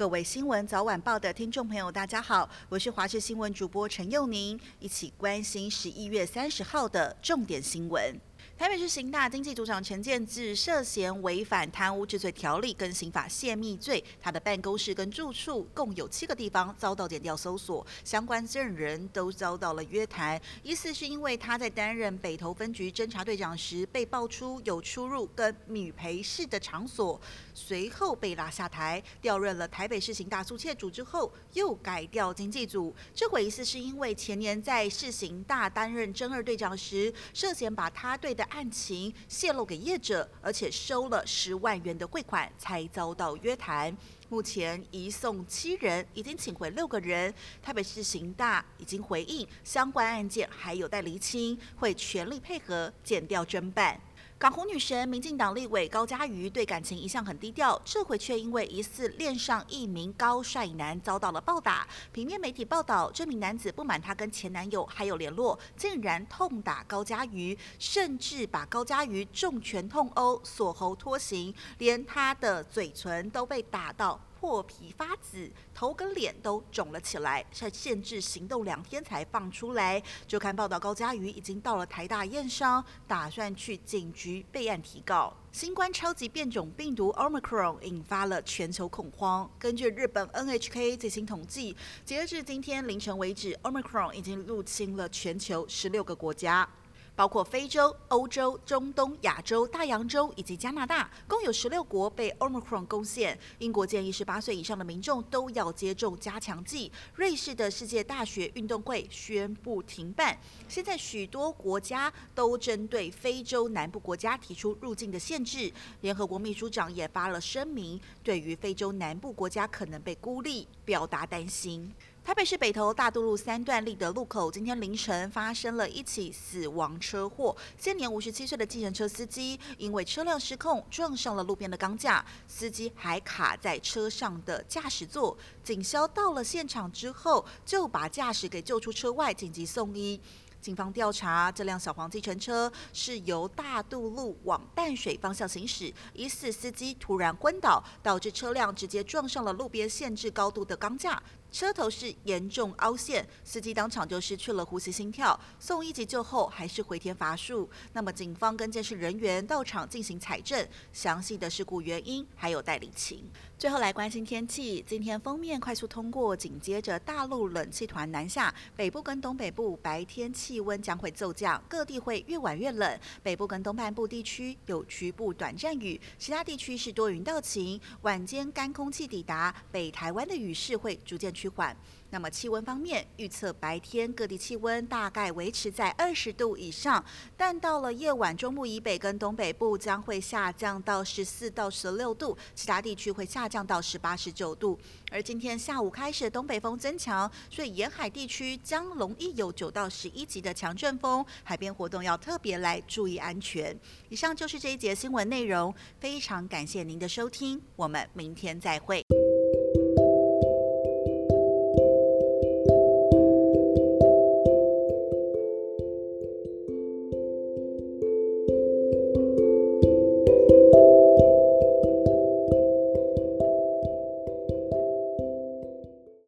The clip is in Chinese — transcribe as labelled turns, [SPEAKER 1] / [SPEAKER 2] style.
[SPEAKER 1] 各位新闻早晚报的听众朋友，大家好，我是华视新闻主播陈佑宁，一起关心十一月三十号的重点新闻。台北市刑大经济组长陈建志涉嫌违反贪污治罪条例跟刑法泄密罪，他的办公室跟住处共有七个地方遭到检调搜索，相关证人都遭到了约谈，疑似是因为他在担任北投分局侦查队长时被爆出有出入跟女陪侍的场所，随后被拉下台，调任了台北市刑大肃窃组之后又改调经济组，这回疑似是因为前年在市刑大担任侦二队长时，涉嫌把他队的案情泄露给业者，而且收了十万元的汇款，才遭到约谈。目前移送七人，已经请回六个人。台北市刑大已经回应，相关案件还有待厘清，会全力配合减调侦办。港红女神、民进党立委高嘉瑜对感情一向很低调，这回却因为疑似恋上一名高帅男遭到了暴打。平面媒体报道，这名男子不满她跟前男友还有联络，竟然痛打高嘉瑜，甚至把高嘉瑜重拳痛殴、锁喉拖行，连她的嘴唇都被打到。破皮发紫，头跟脸都肿了起来，在限制行动两天才放出来。就看报道，高嘉瑜已经到了台大验伤，打算去警局备案提告。新冠超级变种病毒 Omicron 引发了全球恐慌。根据日本 NHK 最新统计，截至今天凌晨为止，Omicron 已经入侵了全球十六个国家。包括非洲、欧洲、中东、亚洲、大洋洲以及加拿大，共有十六国被 Omicron 攻陷。英国建议十八岁以上的民众都要接种加强剂。瑞士的世界大学运动会宣布停办。现在许多国家都针对非洲南部国家提出入境的限制。联合国秘书长也发了声明，对于非洲南部国家可能被孤立，表达担心。台北市北投大渡路三段立德路口，今天凌晨发生了一起死亡车祸。现年五十七岁的计程车司机因为车辆失控撞上了路边的钢架，司机还卡在车上的驾驶座。警消到了现场之后，就把驾驶给救出车外，紧急送医。警方调查，这辆小黄计程车是由大渡路往淡水方向行驶，疑似司机突然昏倒，导致车辆直接撞上了路边限制高度的钢架。车头是严重凹陷，司机当场就失去了呼吸、心跳，送医急救后还是回天乏术。那么警方跟监视人员到场进行采证，详细的事故原因还有待厘清。最后来关心天气，今天封面快速通过，紧接着大陆冷气团南下，北部跟东北部白天气温将会骤降，各地会越晚越冷。北部跟东半部地区有局部短暂雨，其他地区是多云到晴。晚间干空气抵达北台湾的雨势会逐渐趋缓。那么气温方面，预测白天各地气温大概维持在二十度以上，但到了夜晚，中部以北跟东北部将会下降到十四到十六度，其他地区会下降到十八、十九度。而今天下午开始，东北风增强，所以沿海地区将容易有九到十一级的强阵风，海边活动要特别来注意安全。以上就是这一节新闻内容，非常感谢您的收听，我们明天再会。